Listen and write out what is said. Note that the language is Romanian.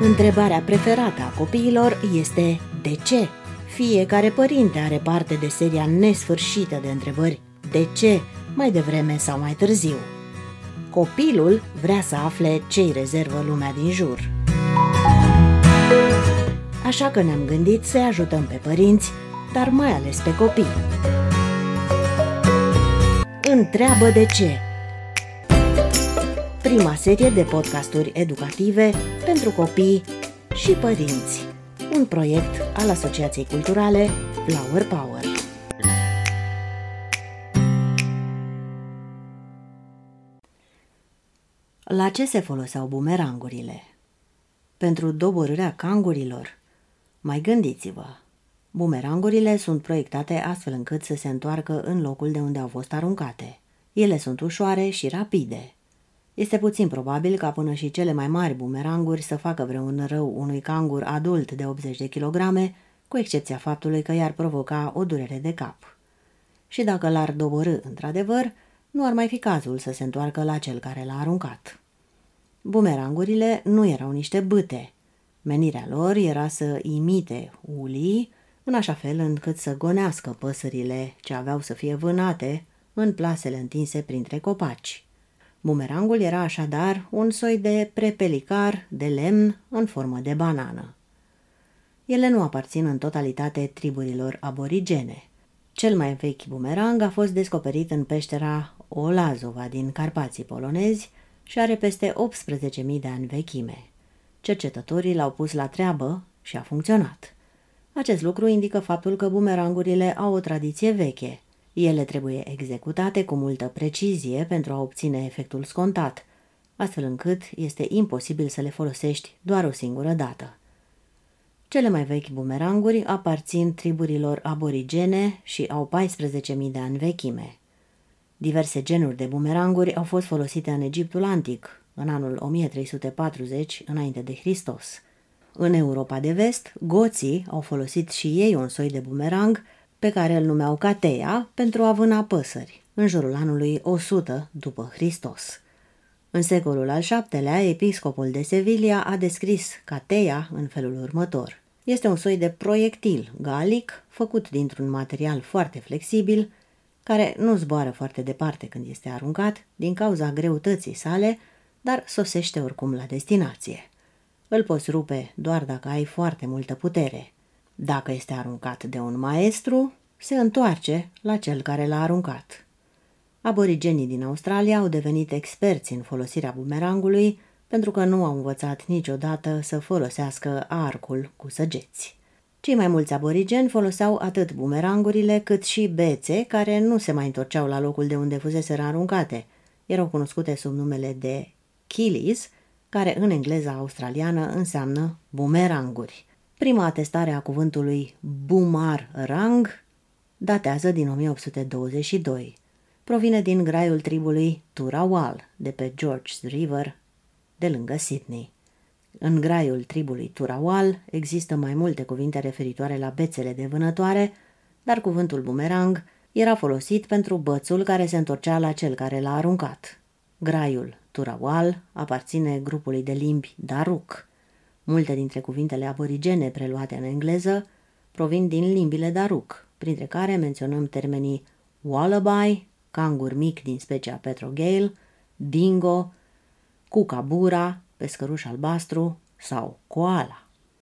Întrebarea preferată a copiilor este de ce? Fiecare părinte are parte de seria nesfârșită de întrebări de ce, mai devreme sau mai târziu. Copilul vrea să afle ce îi rezervă lumea din jur. Așa că ne-am gândit să-i ajutăm pe părinți, dar mai ales pe copii. Întreabă de ce prima serie de podcasturi educative pentru copii și părinți. Un proiect al Asociației Culturale Flower Power. La ce se foloseau bumerangurile? Pentru doborârea cangurilor? Mai gândiți-vă! Bumerangurile sunt proiectate astfel încât să se întoarcă în locul de unde au fost aruncate. Ele sunt ușoare și rapide. Este puțin probabil ca până și cele mai mari bumeranguri să facă vreun rău unui cangur adult de 80 de kilograme, cu excepția faptului că i-ar provoca o durere de cap. Și dacă l-ar doborâ într-adevăr, nu ar mai fi cazul să se întoarcă la cel care l-a aruncat. Bumerangurile nu erau niște bâte. Menirea lor era să imite ulii, în așa fel încât să gonească păsările ce aveau să fie vânate în plasele întinse printre copaci. Bumerangul era așadar un soi de prepelicar de lemn în formă de banană. Ele nu aparțin în totalitate triburilor aborigene. Cel mai vechi bumerang a fost descoperit în peștera Olazova din Carpații polonezi și are peste 18.000 de ani vechime. Cercetătorii l-au pus la treabă și a funcționat. Acest lucru indică faptul că bumerangurile au o tradiție veche – ele trebuie executate cu multă precizie pentru a obține efectul scontat, astfel încât este imposibil să le folosești doar o singură dată. Cele mai vechi bumeranguri aparțin triburilor aborigene și au 14.000 de ani vechime. Diverse genuri de bumeranguri au fost folosite în Egiptul antic, în anul 1340 înainte de Hristos. În Europa de vest, goții au folosit și ei un soi de bumerang pe care îl numeau Cateia pentru a vâna păsări, în jurul anului 100 după Hristos. În secolul al VII-lea, episcopul de Sevilla a descris Cateia în felul următor. Este un soi de proiectil galic făcut dintr-un material foarte flexibil, care nu zboară foarte departe când este aruncat din cauza greutății sale, dar sosește oricum la destinație. Îl poți rupe doar dacă ai foarte multă putere – dacă este aruncat de un maestru, se întoarce la cel care l-a aruncat. Aborigenii din Australia au devenit experți în folosirea bumerangului pentru că nu au învățat niciodată să folosească arcul cu săgeți. Cei mai mulți aborigeni foloseau atât bumerangurile cât și bețe care nu se mai întorceau la locul de unde fusese aruncate. Erau cunoscute sub numele de killies, care în engleza australiană înseamnă bumeranguri. Prima atestare a cuvântului Bumar-Rang datează din 1822. Provine din graiul tribului Turawal, de pe George's River, de lângă Sydney. În graiul tribului Turawal există mai multe cuvinte referitoare la bețele de vânătoare, dar cuvântul bumerang era folosit pentru bățul care se întorcea la cel care l-a aruncat. Graiul Turawal aparține grupului de limbi Daruk – Multe dintre cuvintele aborigene preluate în engleză provin din limbile Daruk, printre care menționăm termenii wallaby, cangur mic din specia petrogale, dingo, cucabura, pescăruș albastru sau koala.